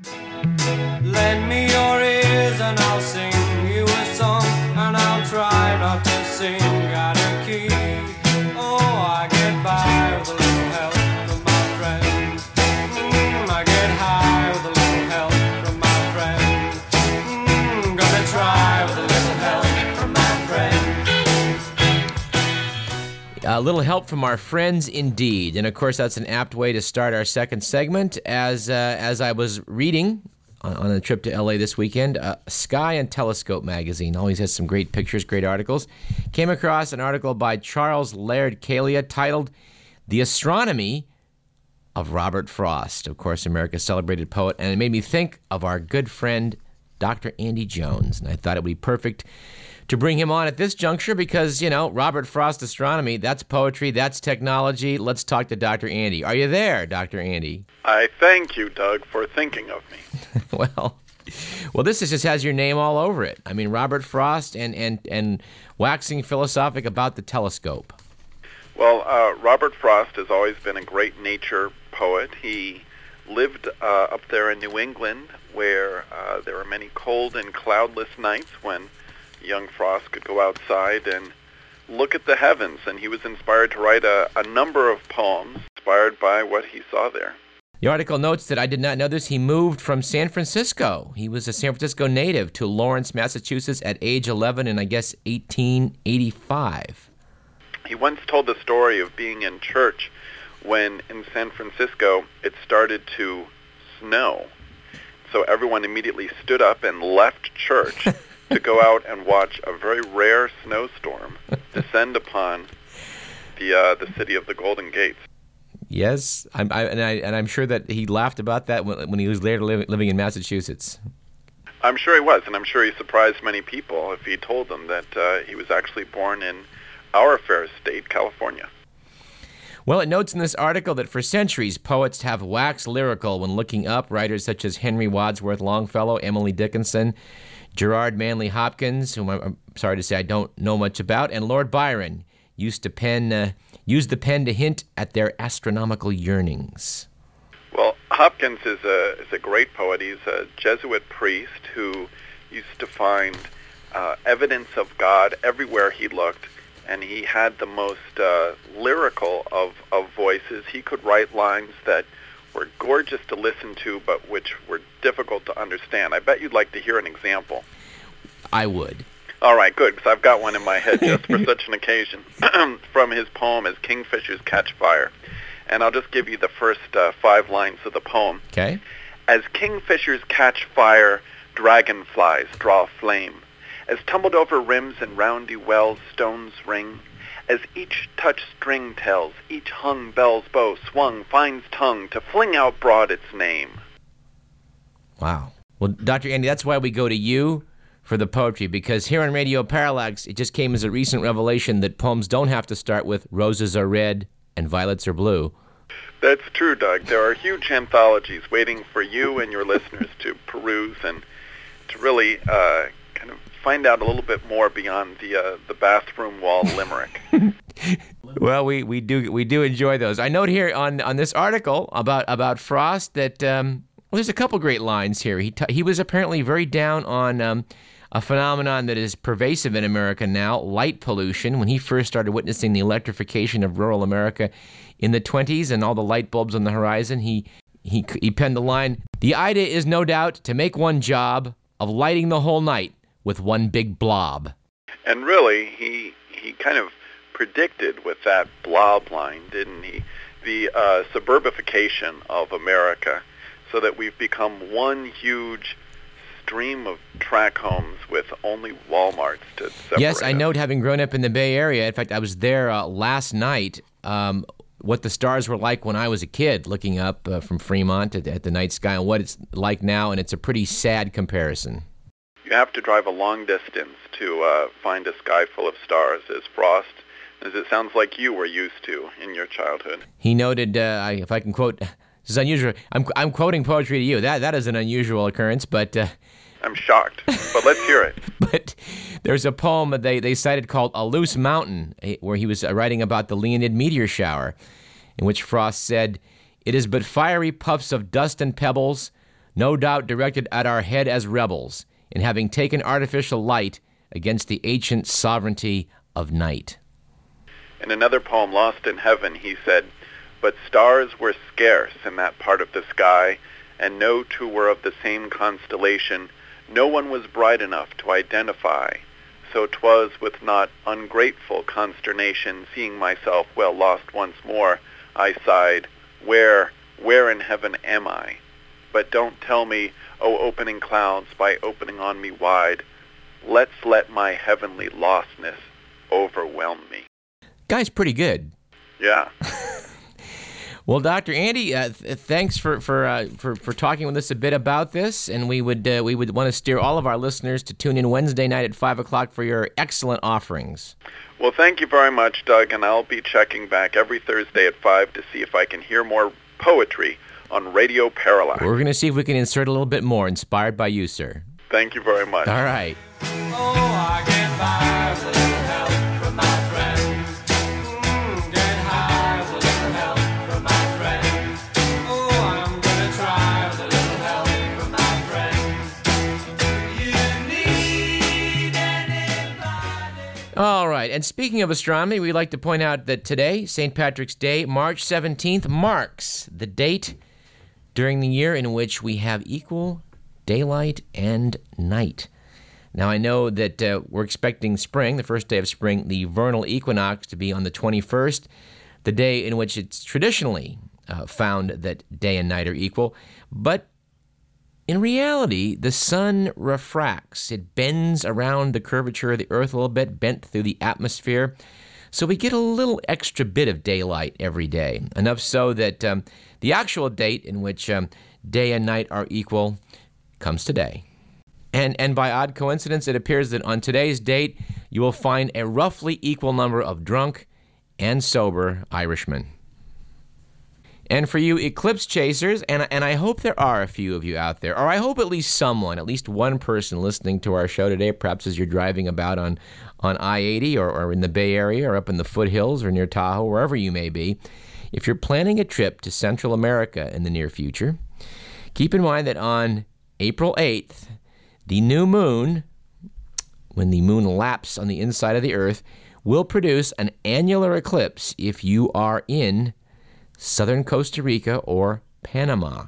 Lend me your A little help from our friends, indeed, and of course that's an apt way to start our second segment. As uh, as I was reading on, on a trip to LA this weekend, uh, Sky and Telescope magazine always has some great pictures, great articles. Came across an article by Charles Laird Calia titled "The Astronomy of Robert Frost." Of course, America's celebrated poet, and it made me think of our good friend Dr. Andy Jones, and I thought it would be perfect to bring him on at this juncture because, you know, Robert Frost astronomy, that's poetry, that's technology. Let's talk to Dr. Andy. Are you there, Dr. Andy? I thank you, Doug, for thinking of me. well, well, this is, just has your name all over it. I mean, Robert Frost and, and, and waxing philosophic about the telescope. Well, uh, Robert Frost has always been a great nature poet. He lived uh, up there in New England where uh, there were many cold and cloudless nights when young Frost could go outside and look at the heavens, and he was inspired to write a, a number of poems inspired by what he saw there. The article notes that I did not know this. He moved from San Francisco. He was a San Francisco native to Lawrence, Massachusetts at age 11 in, I guess, 1885. He once told the story of being in church when in San Francisco it started to snow. So everyone immediately stood up and left church to go out and watch a very rare snowstorm descend upon the uh, the city of the Golden Gates. Yes, I'm, I, and, I, and I'm sure that he laughed about that when, when he was later li- living in Massachusetts. I'm sure he was, and I'm sure he surprised many people if he told them that uh, he was actually born in our fair state, California. Well, it notes in this article that for centuries, poets have waxed lyrical when looking up. Writers such as Henry Wadsworth Longfellow, Emily Dickinson, Gerard Manley Hopkins, whom I'm sorry to say I don't know much about, and Lord Byron used to pen uh, used the pen to hint at their astronomical yearnings. Well, Hopkins is a is a great poet. He's a Jesuit priest who used to find uh, evidence of God everywhere he looked, and he had the most uh, lyrical of of voices. He could write lines that were gorgeous to listen to, but which were difficult to understand. I bet you'd like to hear an example. I would. All right, good, because I've got one in my head just for such an occasion from his poem as Kingfishers Catch Fire. And I'll just give you the first uh, five lines of the poem. Okay. As kingfishers catch fire, dragonflies draw flame. As tumbled over rims and roundy wells stones ring, as each touch string tells, each hung bell's bow swung finds tongue to fling out broad its name. Wow. Well, Dr. Andy, that's why we go to you for the poetry, because here on Radio Parallax, it just came as a recent revelation that poems don't have to start with roses are red and violets are blue. That's true, Doug. There are huge anthologies waiting for you and your listeners to peruse and to really uh, kind of find out a little bit more beyond the uh, the bathroom wall limerick. Well, we, we do we do enjoy those. I note here on on this article about about Frost that um, well, there's a couple great lines here. He t- he was apparently very down on um, a phenomenon that is pervasive in America now, light pollution. When he first started witnessing the electrification of rural America in the 20s and all the light bulbs on the horizon, he he he penned the line: "The idea is no doubt to make one job of lighting the whole night with one big blob." and really, he he kind of predicted with that blob line, didn't he? The uh, suburbification of America, so that we've become one huge stream of track homes with only WalMarts to separate. Yes, I note having grown up in the Bay Area. In fact, I was there uh, last night. Um, what the stars were like when I was a kid, looking up uh, from Fremont at, at the night sky, and what it's like now, and it's a pretty sad comparison. You have to drive a long distance to uh, find a sky full of stars, as Frost, as it sounds like you were used to in your childhood. He noted, uh, I- if I can quote, this is unusual. I'm, I'm quoting poetry to you. That that is an unusual occurrence, but uh, I'm shocked, but let's hear it. but there's a poem that they, they cited called A Loose Mountain, eh, where he was uh, writing about the Leonid meteor shower, in which Frost said, It is but fiery puffs of dust and pebbles, no doubt directed at our head as rebels in having taken artificial light against the ancient sovereignty of night. In another poem, Lost in Heaven, he said, But stars were scarce in that part of the sky, and no two were of the same constellation. No one was bright enough to identify. So 'twas with not ungrateful consternation, seeing myself well lost once more, I sighed, Where, where in heaven am I? But don't tell me, O opening clouds, by opening on me wide, let's let my heavenly lostness overwhelm me. Guy's pretty good. Yeah. Well, Dr. Andy, uh, th- thanks for for, uh, for for talking with us a bit about this, and we would uh, we would want to steer all of our listeners to tune in Wednesday night at five o'clock for your excellent offerings. Well, thank you very much, Doug, and I'll be checking back every Thursday at 5 to see if I can hear more poetry on Radio Parallax. We're going to see if we can insert a little bit more, inspired by you, sir. Thank you very much. All right. Oh, And speaking of astronomy, we'd like to point out that today, St. Patrick's Day, March 17th, marks the date during the year in which we have equal daylight and night. Now, I know that uh, we're expecting spring, the first day of spring, the vernal equinox, to be on the 21st, the day in which it's traditionally uh, found that day and night are equal. But in reality, the sun refracts. It bends around the curvature of the Earth a little bit, bent through the atmosphere. So we get a little extra bit of daylight every day. Enough so that um, the actual date in which um, day and night are equal comes today. And, and by odd coincidence, it appears that on today's date, you will find a roughly equal number of drunk and sober Irishmen. And for you eclipse chasers, and, and I hope there are a few of you out there, or I hope at least someone, at least one person listening to our show today, perhaps as you're driving about on, on I 80 or, or in the Bay Area or up in the foothills or near Tahoe, wherever you may be, if you're planning a trip to Central America in the near future, keep in mind that on April 8th, the new moon, when the moon laps on the inside of the Earth, will produce an annular eclipse if you are in southern Costa Rica or Panama.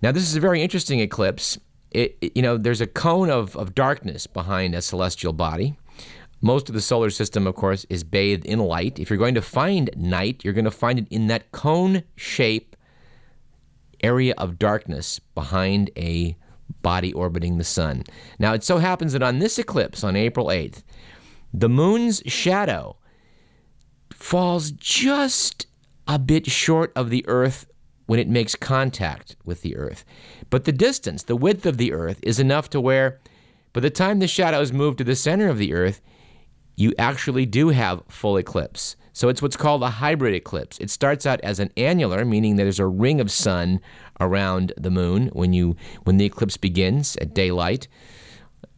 Now, this is a very interesting eclipse. It, you know, there's a cone of, of darkness behind a celestial body. Most of the solar system, of course, is bathed in light. If you're going to find night, you're going to find it in that cone shape area of darkness behind a body orbiting the sun. Now, it so happens that on this eclipse on April 8th, the moon's shadow falls just a bit short of the Earth when it makes contact with the Earth. But the distance, the width of the Earth, is enough to where by the time the shadows move to the center of the Earth, you actually do have full eclipse. So it's what's called a hybrid eclipse. It starts out as an annular, meaning there's a ring of sun around the moon when you when the eclipse begins at daylight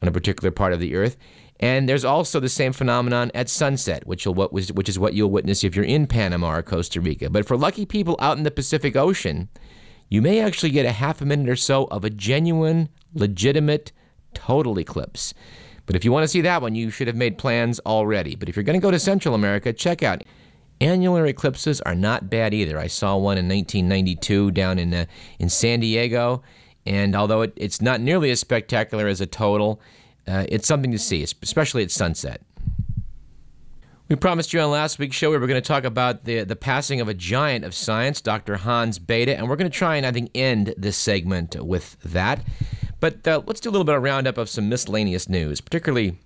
on a particular part of the earth. And there's also the same phenomenon at sunset, which, what was, which is what you'll witness if you're in Panama or Costa Rica. But for lucky people out in the Pacific Ocean, you may actually get a half a minute or so of a genuine, legitimate, total eclipse. But if you want to see that one, you should have made plans already. But if you're going to go to Central America, check out annular eclipses are not bad either. I saw one in 1992 down in uh, in San Diego, and although it, it's not nearly as spectacular as a total, uh, it's something to see, especially at sunset. We promised you on last week's show we were going to talk about the the passing of a giant of science, Dr. Hans Bethe, and we're going to try and I think end this segment with that. But uh, let's do a little bit of roundup of some miscellaneous news, particularly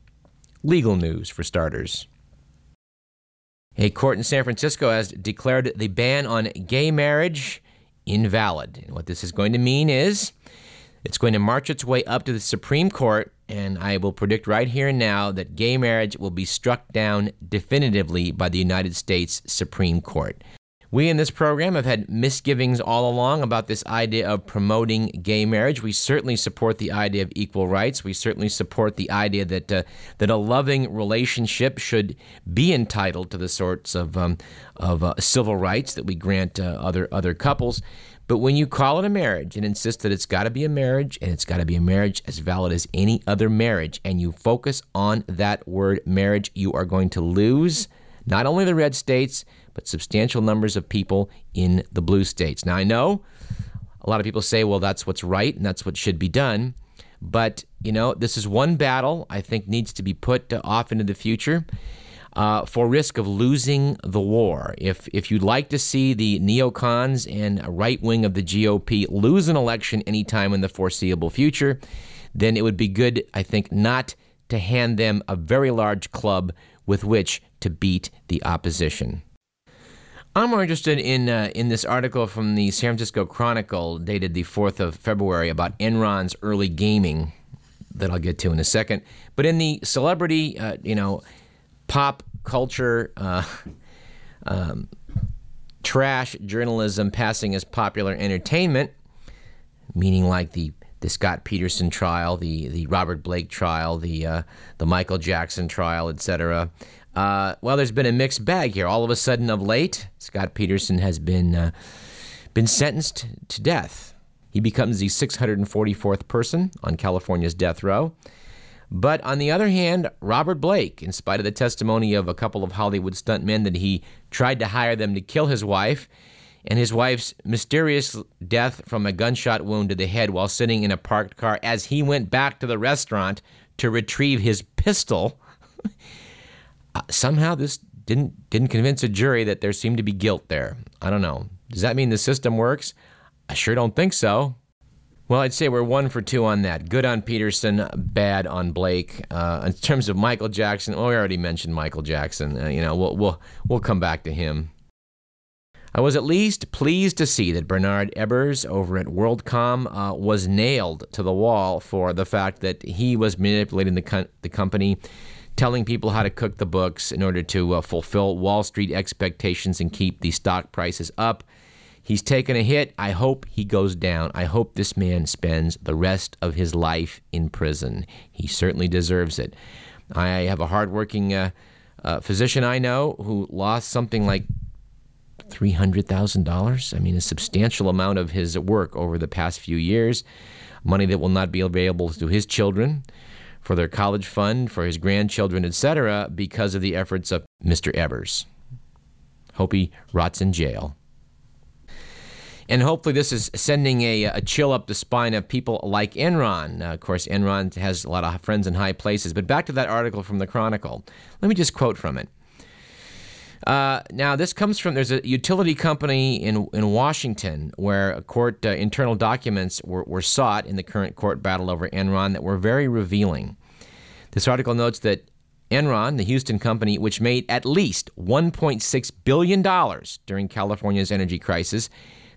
legal news for starters. A court in San Francisco has declared the ban on gay marriage invalid. And what this is going to mean is it's going to march its way up to the Supreme Court, and I will predict right here and now that gay marriage will be struck down definitively by the United States Supreme Court. We in this program have had misgivings all along about this idea of promoting gay marriage. We certainly support the idea of equal rights. We certainly support the idea that uh, that a loving relationship should be entitled to the sorts of um, of uh, civil rights that we grant uh, other other couples. But when you call it a marriage and insist that it's got to be a marriage and it's got to be a marriage as valid as any other marriage, and you focus on that word marriage, you are going to lose not only the red states, but substantial numbers of people in the blue states. Now, I know a lot of people say, well, that's what's right and that's what should be done. But, you know, this is one battle I think needs to be put off into the future uh, for risk of losing the war. If, if you'd like to see the neocons and right wing of the GOP lose an election anytime in the foreseeable future, then it would be good, I think, not to hand them a very large club with which to beat the opposition. I'm more interested in uh, in this article from the San Francisco Chronicle, dated the 4th of February, about Enron's early gaming, that I'll get to in a second. But in the celebrity, uh, you know, pop culture, uh, um, trash journalism passing as popular entertainment, meaning like the the Scott Peterson trial, the the Robert Blake trial, the uh, the Michael Jackson trial, etc. Uh, well, there's been a mixed bag here. All of a sudden, of late, Scott Peterson has been uh, been sentenced to death. He becomes the 644th person on California's death row. But on the other hand, Robert Blake, in spite of the testimony of a couple of Hollywood stuntmen that he tried to hire them to kill his wife, and his wife's mysterious death from a gunshot wound to the head while sitting in a parked car as he went back to the restaurant to retrieve his pistol. Uh, somehow this didn't didn't convince a jury that there seemed to be guilt there. I don't know. Does that mean the system works? I sure don't think so. Well, I'd say we're one for two on that. Good on Peterson, bad on Blake. Uh, in terms of Michael Jackson, well, we already mentioned Michael Jackson. Uh, you know, we'll we'll we'll come back to him. I was at least pleased to see that Bernard Ebbers over at WorldCom uh, was nailed to the wall for the fact that he was manipulating the, co- the company telling people how to cook the books in order to uh, fulfill Wall Street expectations and keep the stock prices up. He's taken a hit. I hope he goes down. I hope this man spends the rest of his life in prison. He certainly deserves it. I have a hardworking uh, uh, physician I know who lost something like $300,000. I mean, a substantial amount of his work over the past few years, money that will not be available to his children for their college fund, for his grandchildren, etc., because of the efforts of Mr. Ebbers. Hope he rots in jail. And hopefully, this is sending a, a chill up the spine of people like Enron. Uh, of course, Enron has a lot of friends in high places. But back to that article from the Chronicle. Let me just quote from it. Uh, now, this comes from there's a utility company in in Washington where court uh, internal documents were, were sought in the current court battle over Enron that were very revealing. This article notes that Enron, the Houston company, which made at least $1.6 billion during California's energy crisis,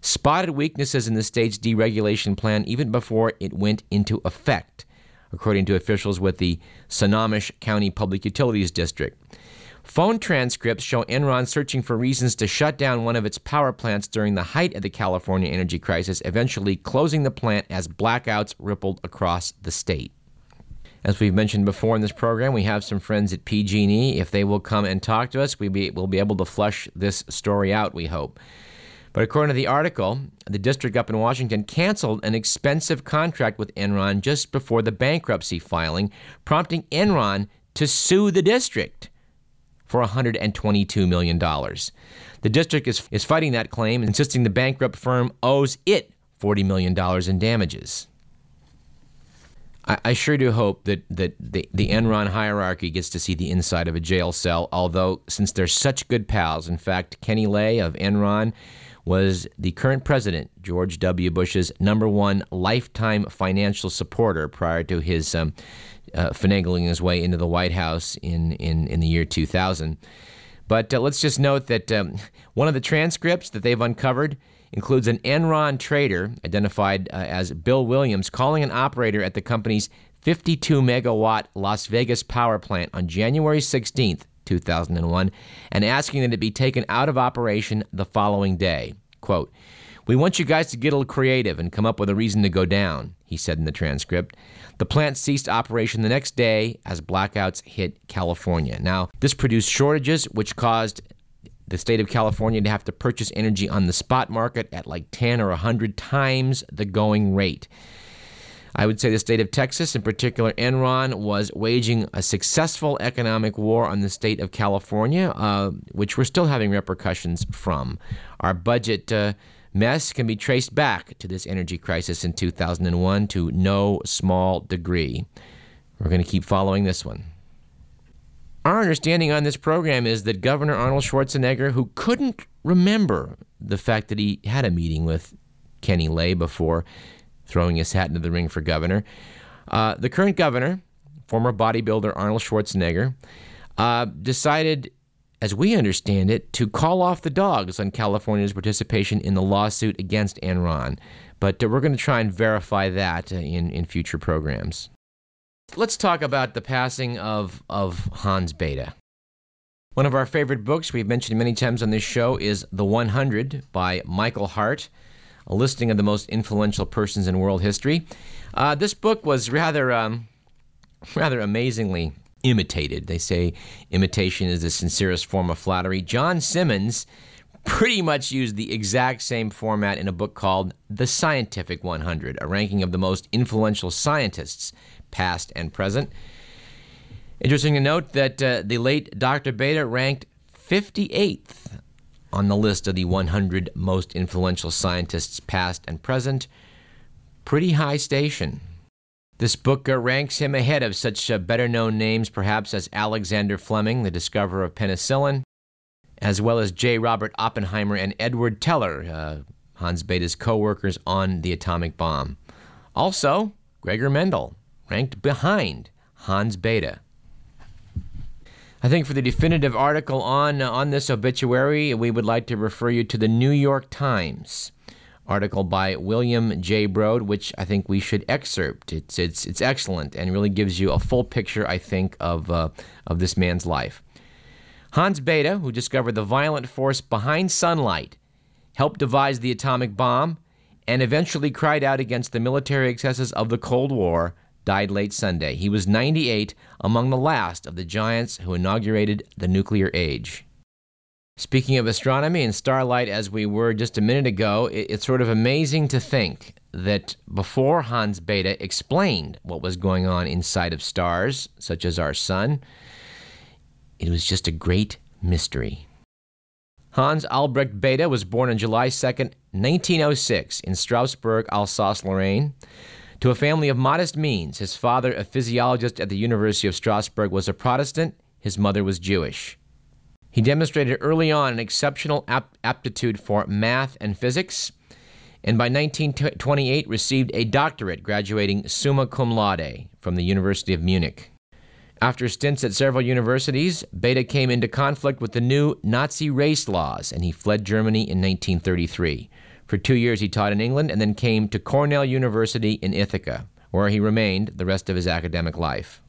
spotted weaknesses in the state's deregulation plan even before it went into effect, according to officials with the Snohomish County Public Utilities District. Phone transcripts show Enron searching for reasons to shut down one of its power plants during the height of the California energy crisis, eventually closing the plant as blackouts rippled across the state. As we've mentioned before in this program, we have some friends at PG&E. If they will come and talk to us, we will be able to flush this story out, we hope. But according to the article, the district up in Washington canceled an expensive contract with Enron just before the bankruptcy filing, prompting Enron to sue the district for $122 million. The district is, is fighting that claim, insisting the bankrupt firm owes it $40 million in damages. I, I sure do hope that, that the, the Enron hierarchy gets to see the inside of a jail cell, although, since they're such good pals, in fact, Kenny Lay of Enron was the current president, George W. Bush's number one lifetime financial supporter prior to his um, uh, finagling his way into the White House in, in, in the year 2000. But uh, let's just note that um, one of the transcripts that they've uncovered includes an Enron trader identified uh, as Bill Williams calling an operator at the company's 52 megawatt Las Vegas power plant on January 16th, 2001, and asking that it be taken out of operation the following day. Quote, We want you guys to get a little creative and come up with a reason to go down, he said in the transcript. The plant ceased operation the next day as blackouts hit California. Now, this produced shortages, which caused the state of California to have to purchase energy on the spot market at like 10 or 100 times the going rate. I would say the state of Texas, in particular Enron, was waging a successful economic war on the state of California, uh, which we're still having repercussions from. Our budget uh, mess can be traced back to this energy crisis in 2001 to no small degree. We're going to keep following this one. Our understanding on this program is that Governor Arnold Schwarzenegger, who couldn't remember the fact that he had a meeting with Kenny Lay before throwing his hat into the ring for governor, uh, the current governor, former bodybuilder Arnold Schwarzenegger, uh, decided, as we understand it, to call off the dogs on California's participation in the lawsuit against Enron. But uh, we're going to try and verify that uh, in, in future programs. Let's talk about the passing of, of Hans Bethe. One of our favorite books we've mentioned many times on this show is The 100 by Michael Hart, a listing of the most influential persons in world history. Uh, this book was rather, um, rather amazingly imitated. They say imitation is the sincerest form of flattery. John Simmons pretty much used the exact same format in a book called The Scientific 100, a ranking of the most influential scientists past and present. Interesting to note that uh, the late Dr. Bethe ranked 58th on the list of the 100 most influential scientists past and present. Pretty high station. This book ranks him ahead of such uh, better known names perhaps as Alexander Fleming, the discoverer of penicillin, as well as J. Robert Oppenheimer and Edward Teller, uh, Hans Bethe's co workers on the atomic bomb. Also, Gregor Mendel, ranked behind Hans Bethe. I think for the definitive article on, uh, on this obituary, we would like to refer you to the New York Times article by William J. Broad, which I think we should excerpt. It's, it's, it's excellent and really gives you a full picture, I think, of, uh, of this man's life. Hans Bethe, who discovered the violent force behind sunlight, helped devise the atomic bomb, and eventually cried out against the military excesses of the Cold War died late Sunday. He was 98, among the last of the giants who inaugurated the nuclear age. Speaking of astronomy and starlight, as we were just a minute ago, it's sort of amazing to think that before Hans Bethe explained what was going on inside of stars, such as our sun, it was just a great mystery. Hans Albrecht Bethe was born on July 2, 1906, in Strasbourg, Alsace Lorraine. To a family of modest means, his father, a physiologist at the University of Strasbourg, was a Protestant, his mother was Jewish. He demonstrated early on an exceptional ap- aptitude for math and physics, and by 1928 received a doctorate, graduating summa cum laude from the University of Munich. After stints at several universities, Bethe came into conflict with the new Nazi race laws, and he fled Germany in 1933. For two years, he taught in England and then came to Cornell University in Ithaca, where he remained the rest of his academic life.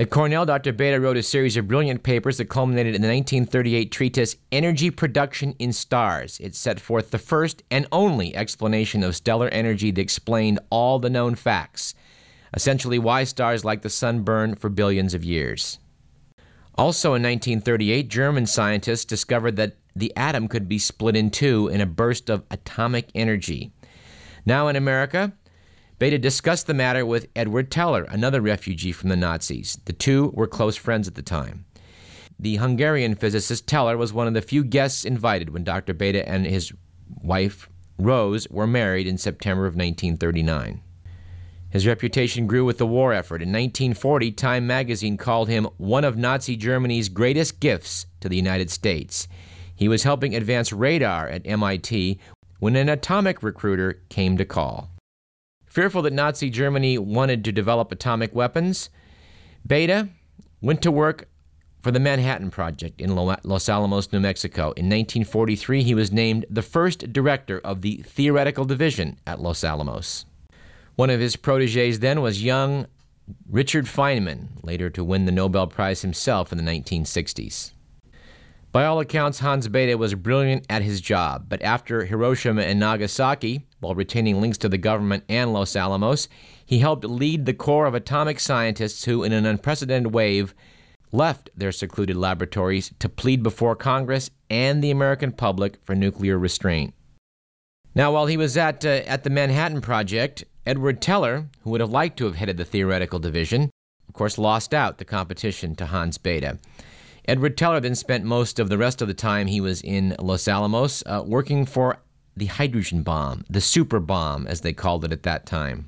At Cornell, Dr. Bethe wrote a series of brilliant papers that culminated in the 1938 treatise Energy Production in Stars. It set forth the first and only explanation of stellar energy that explained all the known facts, essentially why stars like the sun burn for billions of years. Also in 1938, German scientists discovered that the atom could be split in two in a burst of atomic energy. Now in America, Bethe discussed the matter with Edward Teller, another refugee from the Nazis. The two were close friends at the time. The Hungarian physicist Teller was one of the few guests invited when Dr. Bethe and his wife, Rose, were married in September of 1939. His reputation grew with the war effort. In 1940, Time magazine called him one of Nazi Germany's greatest gifts to the United States. He was helping advance radar at MIT when an atomic recruiter came to call. Fearful that Nazi Germany wanted to develop atomic weapons, Bethe went to work for the Manhattan Project in Los Alamos, New Mexico. In 1943, he was named the first director of the theoretical division at Los Alamos. One of his proteges then was young Richard Feynman, later to win the Nobel Prize himself in the 1960s. By all accounts, Hans Bethe was brilliant at his job, but after Hiroshima and Nagasaki, while retaining links to the government and Los Alamos, he helped lead the corps of atomic scientists who, in an unprecedented wave, left their secluded laboratories to plead before Congress and the American public for nuclear restraint. Now, while he was at, uh, at the Manhattan Project, Edward Teller, who would have liked to have headed the theoretical division, of course, lost out the competition to Hans Bethe. Edward Teller then spent most of the rest of the time he was in Los Alamos uh, working for the hydrogen bomb, the super bomb, as they called it at that time.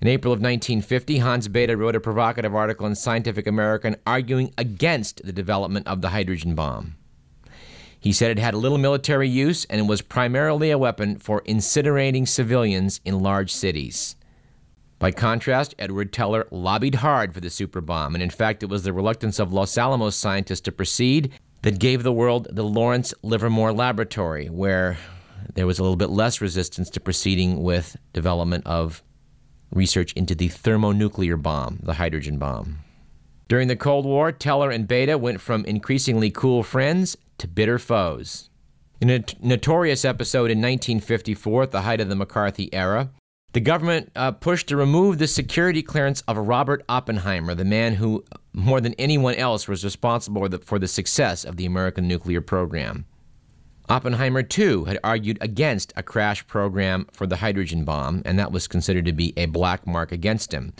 In April of 1950, Hans Bethe wrote a provocative article in Scientific American arguing against the development of the hydrogen bomb. He said it had little military use and was primarily a weapon for incinerating civilians in large cities. By contrast, Edward Teller lobbied hard for the super bomb, and in fact, it was the reluctance of Los Alamos scientists to proceed that gave the world the Lawrence Livermore Laboratory, where there was a little bit less resistance to proceeding with development of research into the thermonuclear bomb, the hydrogen bomb. During the Cold War, Teller and Bethe went from increasingly cool friends to bitter foes. In a t- notorious episode in 1954, at the height of the McCarthy era, the government uh, pushed to remove the security clearance of Robert Oppenheimer, the man who, more than anyone else, was responsible for the, success of the American nuclear program. Oppenheimer, too, had argued against a crash program for the hydrogen bomb, and that was considered to be a black mark against him.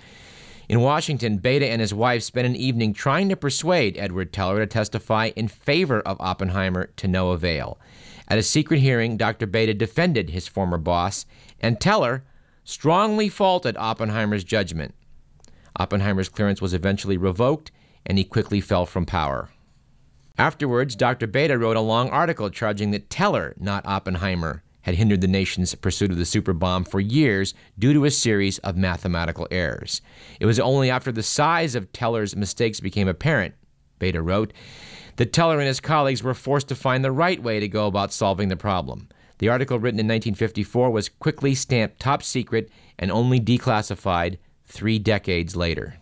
In Washington, Bethe and his wife spent an evening trying to persuade Edward Teller to testify in favor of Oppenheimer to no avail. At a secret hearing, Dr. Bethe defended his former boss, and Teller strongly faulted Oppenheimer's judgment. Oppenheimer's clearance was eventually revoked, and he quickly fell from power. Afterwards, Dr. Bethe wrote a long article charging that Teller, not Oppenheimer, had hindered the nation's pursuit of the super bomb for years due to a series of mathematical errors. It was only after the size of Teller's mistakes became apparent, Bethe wrote, that Teller and his colleagues were forced to find the right way to go about solving the problem. The article written in 1954 was quickly stamped top secret and only declassified three decades later.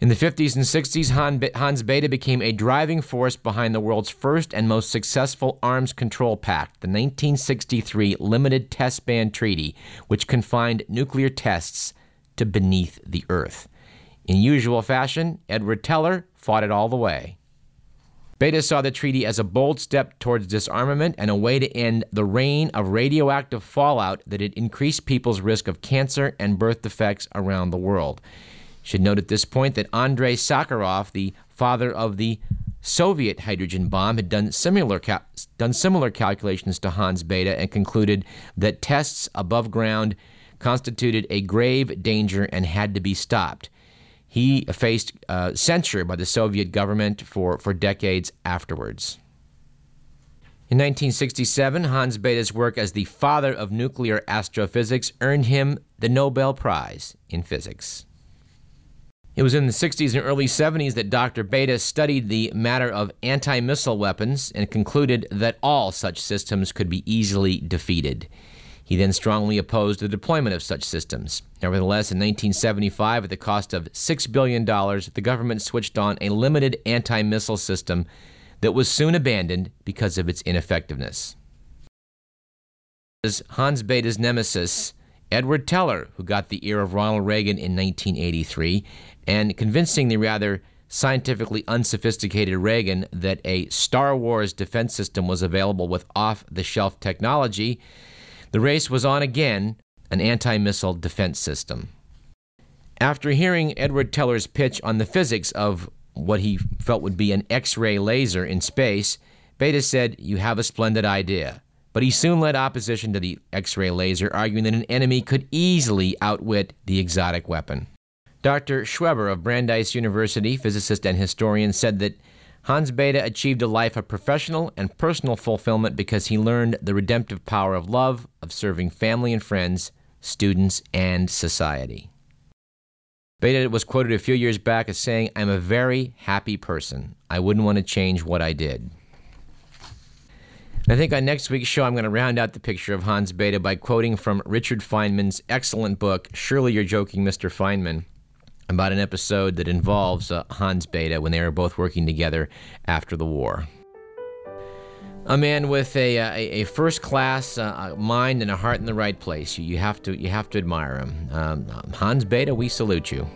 In the 50s and 60s, Hans Bethe became a driving force behind the world's first and most successful arms control pact, the 1963 Limited Test Ban Treaty, which confined nuclear tests to beneath the Earth. In usual fashion, Edward Teller fought it all the way. Bethe saw the treaty as a bold step towards disarmament and a way to end the reign of radioactive fallout that had increased people's risk of cancer and birth defects around the world. Should note at this point that Andrei Sakharov, the father of the Soviet hydrogen bomb, had done similar cal- done similar calculations to Hans Bethe and concluded that tests above ground constituted a grave danger and had to be stopped. He faced uh, censure by the Soviet government for, for decades afterwards. In 1967, Hans Bethe's work as the father of nuclear astrophysics earned him the Nobel Prize in Physics. It was in the 60s and early 70s that Dr. Bethe studied the matter of anti missile weapons and concluded that all such systems could be easily defeated. He then strongly opposed the deployment of such systems. Nevertheless, in 1975, at the cost of $6 billion, the government switched on a limited anti missile system that was soon abandoned because of its ineffectiveness. Hans Bethe's nemesis, Edward Teller, who got the ear of Ronald Reagan in 1983 and convincing the rather scientifically unsophisticated Reagan that a Star Wars defense system was available with off the shelf technology, the race was on again an anti missile defense system. After hearing Edward Teller's pitch on the physics of what he felt would be an X ray laser in space, Bethe said, You have a splendid idea. But he soon led opposition to the X ray laser, arguing that an enemy could easily outwit the exotic weapon. Dr. Schweber of Brandeis University, physicist and historian, said that Hans Bethe achieved a life of professional and personal fulfillment because he learned the redemptive power of love, of serving family and friends, students, and society. Bethe was quoted a few years back as saying, I'm a very happy person. I wouldn't want to change what I did. I think on next week's show, I'm going to round out the picture of Hans Bethe by quoting from Richard Feynman's excellent book, Surely You're Joking, Mr. Feynman, about an episode that involves uh, Hans Bethe when they were both working together after the war. A man with a, uh, a, a first class uh, mind and a heart in the right place. You, you, have, to, you have to admire him. Um, Hans Bethe, we salute you.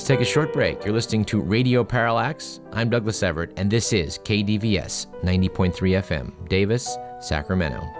Let's take a short break. You're listening to Radio Parallax. I'm Douglas Everett, and this is KDVS 90.3 FM, Davis, Sacramento.